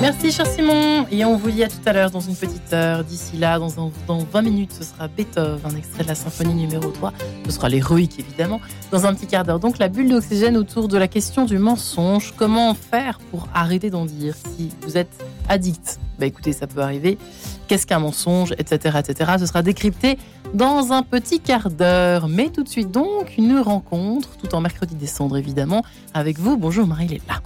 Merci cher Simon et on vous dit à tout à l'heure dans une petite heure. D'ici là, dans, un, dans 20 minutes, ce sera Beethoven, un extrait de la symphonie numéro 3. Ce sera l'héroïque évidemment. Dans un petit quart d'heure, donc la bulle d'oxygène autour de la question du mensonge. Comment faire pour arrêter d'en dire Si vous êtes addict, bah écoutez, ça peut arriver. Qu'est-ce qu'un mensonge, etc., etc. Ce sera décrypté dans un petit quart d'heure. Mais tout de suite donc une rencontre, tout en mercredi décembre évidemment, avec vous. Bonjour Marie-Léla.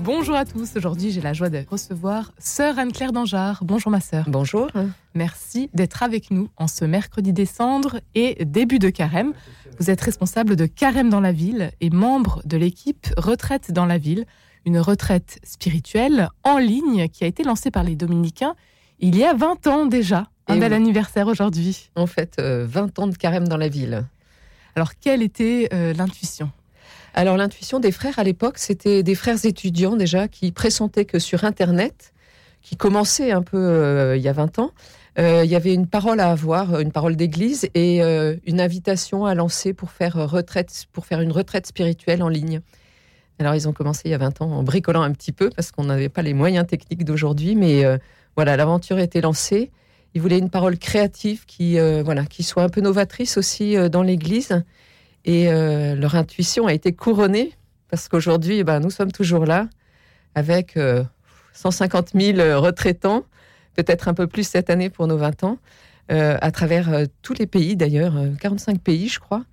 Bonjour à tous. Aujourd'hui, j'ai la joie de recevoir sœur Anne-Claire Dangeard. Bonjour ma sœur. Bonjour. Merci d'être avec nous en ce mercredi décembre et début de carême. Vous êtes responsable de Carême dans la ville et membre de l'équipe Retraite dans la ville, une retraite spirituelle en ligne qui a été lancée par les dominicains il y a 20 ans déjà. Un Et bel oui. anniversaire aujourd'hui. En fait, euh, 20 ans de carême dans la ville. Alors, quelle était euh, l'intuition? Alors l'intuition des frères à l'époque, c'était des frères étudiants déjà qui pressentaient que sur Internet, qui commençait un peu euh, il y a 20 ans, euh, il y avait une parole à avoir, une parole d'église et euh, une invitation à lancer pour faire retraite, pour faire une retraite spirituelle en ligne. Alors ils ont commencé il y a 20 ans en bricolant un petit peu parce qu'on n'avait pas les moyens techniques d'aujourd'hui, mais voilà, l'aventure était lancée. Ils voulaient une parole créative qui, voilà, qui soit un peu novatrice aussi dans l'Église. Et euh, leur intuition a été couronnée parce qu'aujourd'hui, eh ben, nous sommes toujours là avec euh, 150 000 retraitants, peut-être un peu plus cette année pour nos 20 ans, euh, à travers euh, tous les pays d'ailleurs, euh, 45 pays je crois.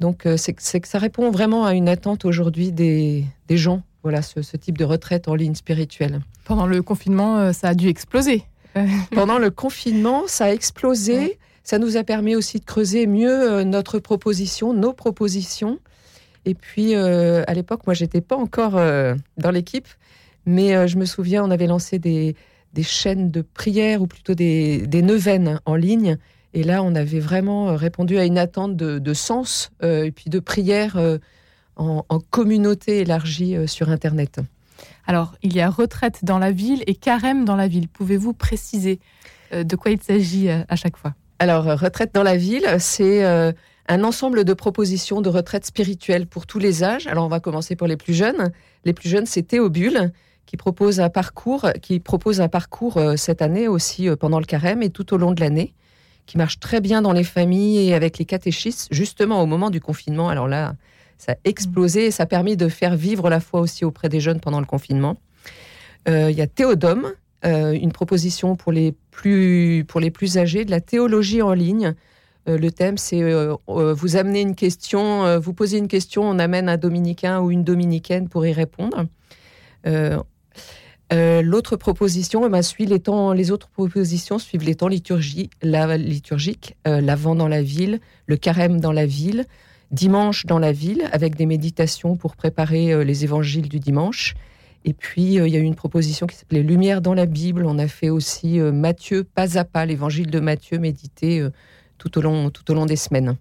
Donc euh, c'est que ça répond vraiment à une attente aujourd'hui des, des gens, voilà, ce, ce type de retraite en ligne spirituelle. Pendant le confinement, euh, ça a dû exploser. Pendant le confinement, ça a explosé. Ouais. Ça nous a permis aussi de creuser mieux euh, notre proposition, nos propositions. Et puis, euh, à l'époque, moi, j'étais pas encore euh, dans l'équipe, mais je me souviens, on avait lancé des, des chaînes de prière ou plutôt des, des neuvaines en ligne. Et là, on avait vraiment répondu à une attente de, sens et puis de prière en, communauté élargie sur Internet. Alors, il y a retraite dans la ville et carême dans la ville. Pouvez-vous préciser de quoi il s'agit à chaque fois? Alors, euh, Retraite dans la ville, c'est euh, un ensemble de propositions de retraite spirituelle pour tous les âges. Alors, on va commencer pour les plus jeunes. Les plus jeunes, c'est Théobule qui propose un parcours, qui propose un parcours euh, cette année aussi pendant le carême et tout au long de l'année, qui marche très bien dans les familles et avec les catéchistes, justement au moment du confinement. Alors là, ça a explosé et ça a permis de faire vivre la foi aussi auprès des jeunes pendant le confinement. Il y a Théodome, euh, une proposition pour les plus pour les plus âgés de la théologie en ligne. Euh, le thème, c'est euh, vous amenez une question, vous posez une question, on amène un dominicain ou une dominicaine pour y répondre. L'autre proposition, eh ben, suit les autres propositions suivent les temps la, liturgiques, l'avant dans la ville, le carême dans la ville, dimanche dans la ville, avec des méditations pour préparer les évangiles du dimanche. Et puis, euh, il y a eu une proposition qui s'appelait Lumière dans la Bible. On a fait aussi euh, Matthieu pas à pas, l'évangile de Matthieu médité euh, tout, au long, tout au long des semaines.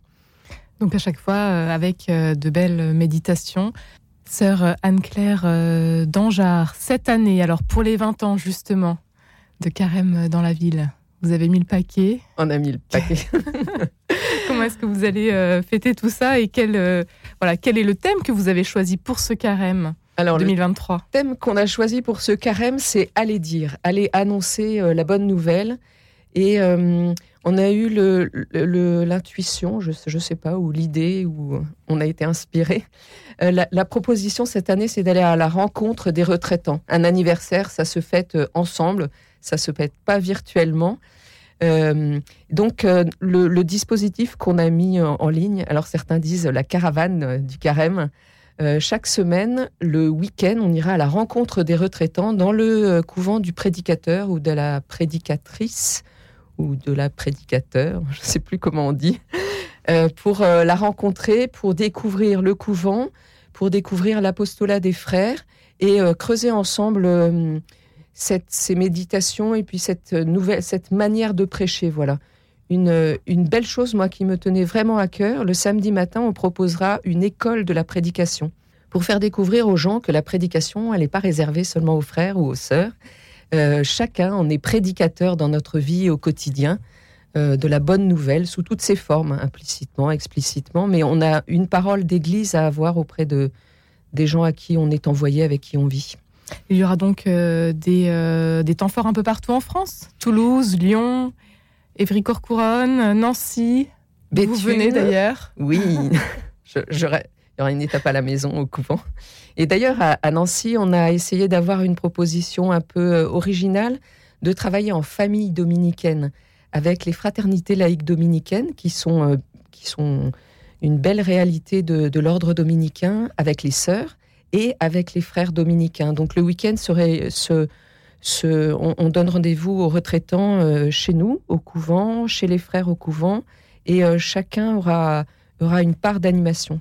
Donc à chaque fois avec de belles méditations. Sœur Anne-Claire Dangeard, cette année, alors pour les 20 ans justement de carême dans la ville, vous avez mis le paquet. On a mis le paquet. Comment est-ce que vous allez fêter tout ça et quel, voilà, quel est le thème que vous avez choisi pour ce carême? Alors, le 2023 thème qu'on a choisi pour ce carême, c'est aller dire, aller annoncer euh, la bonne nouvelle. Et euh, on a eu le- le- l'intuition, je ne sais pas, ou l'idée, ou on a été inspiré. Euh, la, la proposition cette année, c'est d'aller à la rencontre des retraitants. Un anniversaire, ça se fête ensemble, ça se fête pas virtuellement. Euh, donc euh, le, le dispositif qu'on a mis en, en ligne, alors certains disent la caravane du carême, euh, chaque semaine, le week-end, on ira à la rencontre des retraitants dans le euh, couvent du prédicateur ou de la prédicatrice ou de la prédicateur, je ne sais plus comment on dit, euh, pour la rencontrer, pour découvrir le couvent, pour découvrir l'apostolat des frères et creuser ensemble ces méditations et puis cette nouvelle, cette manière de prêcher, voilà. Une, euh, une belle chose, moi, qui me tenait vraiment à cœur. Le samedi matin, on proposera une école de la prédication pour faire découvrir aux gens que la prédication, elle n'est pas réservée seulement aux frères ou aux sœurs. Euh, chacun en est prédicateur dans notre vie au quotidien euh, de la bonne nouvelle sous toutes ses formes, implicitement, explicitement. Mais on a une parole d'église à avoir auprès de, des gens à qui on est envoyé, avec qui on vit. Il y aura donc des, des temps forts un peu partout en France Toulouse, Lyon, Évry-Courcouronne, Nancy. Béthune. Vous venez d'ailleurs Oui, il y aura une étape à la maison, au couvent. Et d'ailleurs, à, Nancy, on a essayé d'avoir une proposition un peu euh, originale de travailler en famille dominicaine avec les fraternités laïques dominicaines qui sont, euh, qui sont une belle réalité de, l'ordre dominicain avec les sœurs et avec les frères dominicains. Donc le week-end serait ce, on, donne rendez-vous aux retraitants euh, chez nous, au couvent, chez les frères au couvent, et chacun aura, aura une part d'animation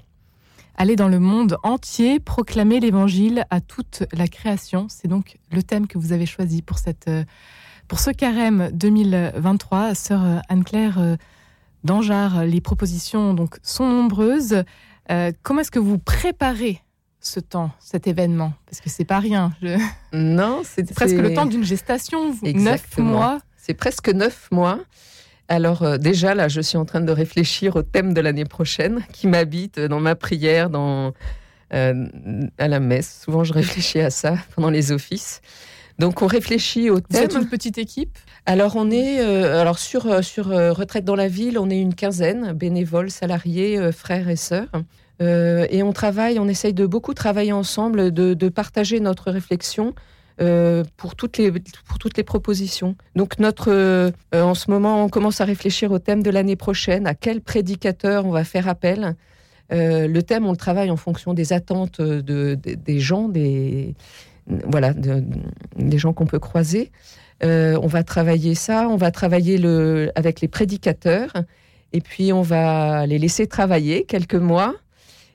aller dans le monde entier, proclamer l'évangile à toute la création. C'est donc le thème que vous avez choisi pour, cette, euh, pour ce carême 2023. Sœur Anne-Claire euh, Dangeard, les propositions donc, sont nombreuses. Euh, comment est-ce que vous préparez ce temps, cet événement? Parce que c'est pas rien. Non, c'est presque le temps d'une gestation, neuf mois. C'est presque neuf mois. Alors euh, déjà là, je suis en train de réfléchir au thème de l'année prochaine qui m'habite dans ma prière, dans euh, à la messe. Souvent, je réfléchis à ça pendant les offices. Donc, on réfléchit au thème. C'est une petite équipe? Alors, on est euh, alors sur sur retraite dans la ville, on est une quinzaine bénévoles, salariés, frères et sœurs. Et on travaille, on essaye de beaucoup travailler ensemble, de, partager notre réflexion euh, pour, toutes les, pour toutes les propositions. Donc notre, euh, en ce moment, on commence à réfléchir au thème de l'année prochaine, à quel prédicateur on va faire appel? Euh, le thème, on le travaille en fonction des attentes de, des gens, des, voilà, des gens qu'on peut croiser. on va travailler ça, on va travailler le, avec les prédicateurs, et puis on va les laisser travailler quelques mois.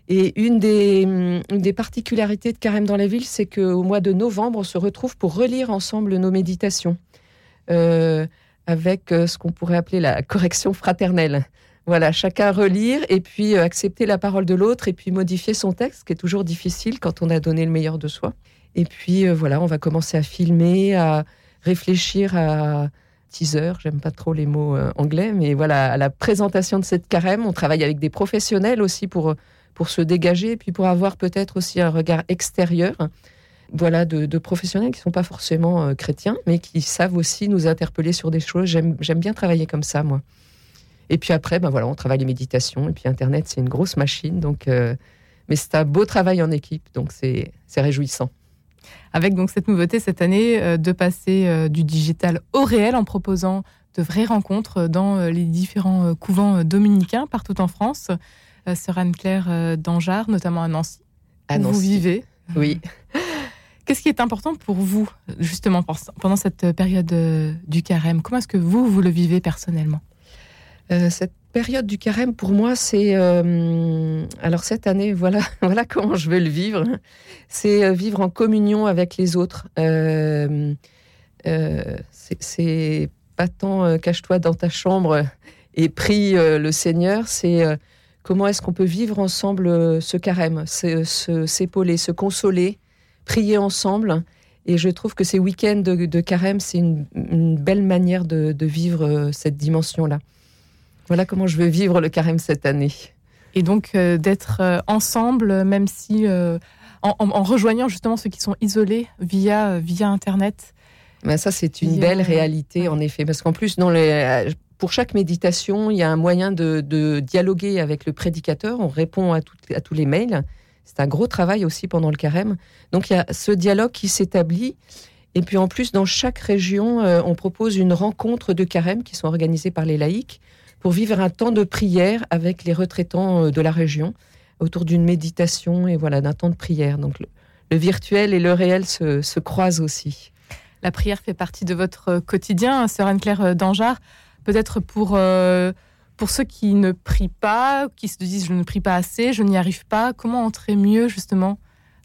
Et une des, des, particularités de Carême dans la ville, c'est qu'au mois de novembre, on se retrouve pour relire ensemble nos méditations, euh, avec euh, ce qu'on pourrait appeler la correction fraternelle. Voilà, chacun relire et puis euh, accepter la parole de l'autre et puis modifier son texte, qui est toujours difficile quand on a donné le meilleur de soi. Et puis voilà, on va commencer à filmer, à réfléchir à teaser, j'aime pas trop les mots anglais, mais voilà, à la présentation de cette carême. On travaille avec des professionnels aussi pour pour se dégager et puis pour avoir peut-être aussi un regard extérieur voilà, de, professionnels qui ne sont pas forcément euh, chrétiens, mais qui savent aussi nous interpeller sur des choses. J'aime bien travailler comme ça, moi. Et puis après, ben voilà, on travaille les méditations. Et puis Internet, c'est une grosse machine. Donc, euh, mais c'est un beau travail en équipe, donc c'est réjouissant. Avec donc cette nouveauté cette année euh, de passer du digital au réel en proposant de vraies rencontres dans les différents couvents dominicains partout en France. Euh, sœur Anne-Claire euh, d'Anjar, notamment à Nancy, à où vous vivez. Oui. Qu'est-ce qui est important pour vous, justement, pendant cette période euh, du carême? Comment est-ce que vous, vous le vivez personnellement? Cette période du carême, pour moi, c'est... alors cette année, voilà, voilà comment je veux le vivre. C'est vivre en communion avec les autres. c'est pas tant cache-toi dans ta chambre et prie le Seigneur, c'est Comment est-ce qu'on peut vivre ensemble euh, ce carême, s'épauler, se, consoler, prier ensemble? Et je trouve que ces week-ends de, carême, c'est une, belle manière de, vivre euh, cette dimension-là. Voilà comment je veux vivre le carême cette année. Et donc euh, d'être ensemble, même si en, rejoignant justement ceux qui sont isolés via, via Internet. Ben ça, c'est une belle réalité, en effet. Parce qu'en plus, dans les, pour chaque méditation, il y a un moyen de, dialoguer avec le prédicateur. On répond à, tous les mails. C'est un gros travail aussi pendant le carême. Donc il y a ce dialogue qui s'établit. Et puis en plus, dans chaque région, euh, on propose une rencontre de carême qui sont organisées par les laïcs pour vivre un temps de prière avec les retraitants euh, de la région autour d'une méditation et voilà d'un temps de prière. Donc le, virtuel et le réel se, se, croisent aussi. La prière fait partie de votre quotidien, sœur Anne-Claire Dangeard peut-être pour, euh, pour ceux qui ne prient pas, qui se disent je ne prie pas assez, je n'y arrive pas, comment entrer mieux justement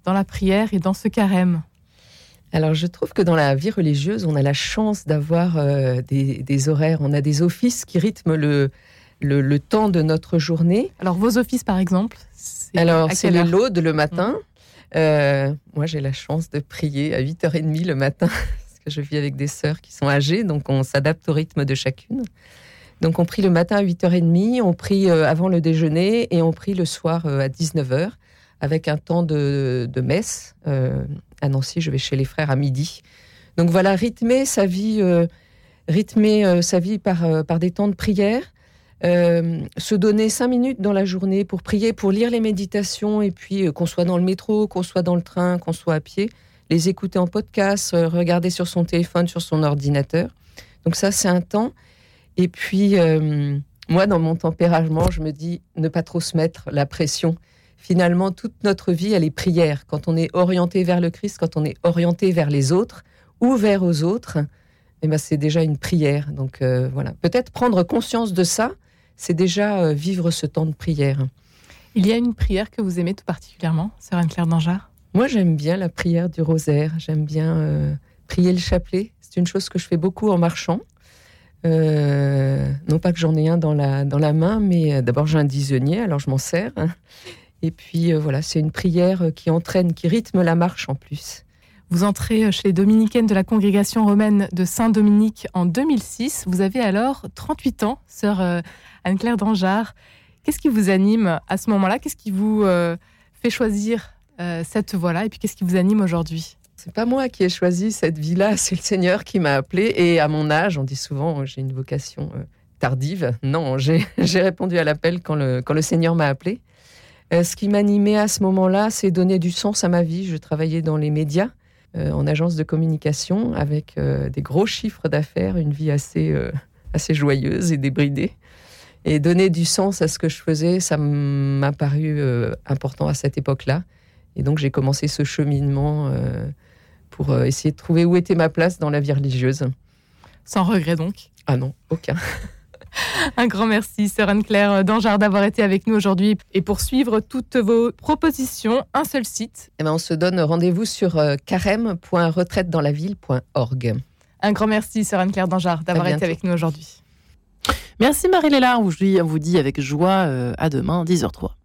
dans la prière et dans ce carême? Alors, je trouve que dans la vie religieuse, on a la chance d'avoir euh, des, horaires, on a des offices qui rythment le, le, temps de notre journée. Alors, vos offices, par exemple Alors, c'est le laude le matin. Mmh. Euh, moi, j'ai la chance de prier à 8h30 le matin je vis avec des sœurs qui sont âgées, donc on s'adapte au rythme de chacune. Donc on prie le matin à 8h30, on prie euh, avant le déjeuner et on prie le soir euh, à 19h avec un temps de, messe. à Nancy, je vais chez les frères à midi. Donc voilà, rythmer sa vie, rythmer sa vie par, par des temps de prière. se donner cinq minutes dans la journée pour prier, pour lire les méditations, et puis qu'on soit dans le métro, qu'on soit dans le train, qu'on soit à pied, les écouter en podcast, regarder sur son téléphone, sur son ordinateur. Donc ça, c'est un temps. Et puis, euh, moi, dans mon tempérament, je me dis ne pas trop se mettre la pression. Finalement, toute notre vie, elle est prière. Quand on est orienté vers le Christ, quand on est orienté vers les autres, ouvert aux autres, eh ben, c'est déjà une prière. Donc euh, voilà, peut-être prendre conscience de ça, c'est déjà euh, vivre ce temps de prière. Il y a une prière que vous aimez tout particulièrement, Sœur Anne-Claire Dangeard? Moi, j'aime bien la prière du rosaire. J'aime bien prier le chapelet. C'est une chose que je fais beaucoup en marchant. Euh, non pas que j'en ai un dans la, dans la main, mais euh, d'abord j'ai un disonnier, alors je m'en sers. Et puis euh, voilà, c'est une prière qui entraîne, qui rythme la marche en plus. Vous entrez chez les dominicaines de la congrégation romaine de Saint-Dominique en 2006. Vous avez alors 38 ans, sœur Anne-Claire Dangeard. Qu'est-ce qui vous anime à ce moment-là? Qu'est-ce qui vous fait choisir cette voie-là Et puis qu'est-ce qui vous anime aujourd'hui? C'est pas moi qui ai choisi cette vie-là, c'est le Seigneur qui m'a appelé. Et à mon âge, on dit souvent j'ai une vocation euh, tardive. Non, j'ai répondu à l'appel quand le, quand le Seigneur m'a appelé. Euh, ce qui m'animait à ce moment-là, c'est donner du sens à ma vie. Je travaillais dans les médias, euh, en agence de communication, avec des gros chiffres d'affaires, une vie assez, assez joyeuse et débridée. Et donner du sens à ce que je faisais, ça m'a paru important à cette époque-là. Et donc j'ai commencé ce cheminement pour euh, essayer de trouver où était ma place dans la vie religieuse. Sans regret donc Ah non, aucun. Un grand merci, Sœur Anne-Claire Dangeard, d'avoir été avec nous aujourd'hui. Et pour suivre toutes vos propositions, un seul site. Eh ben, on se donne rendez-vous sur euh, carême.retraitedanslaville.org. Un grand merci, Sœur Anne-Claire Dangeard, d'avoir été avec nous aujourd'hui. Merci Marie-Léla. On vous dit avec joie euh, à demain, 10h03.